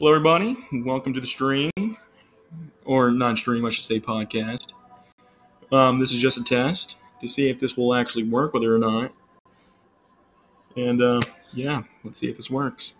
Hello, everybody. Welcome to the stream, or not stream, I should say podcast. Um, this is just a test to see if this will actually work, whether or not. And uh, yeah, let's see if this works.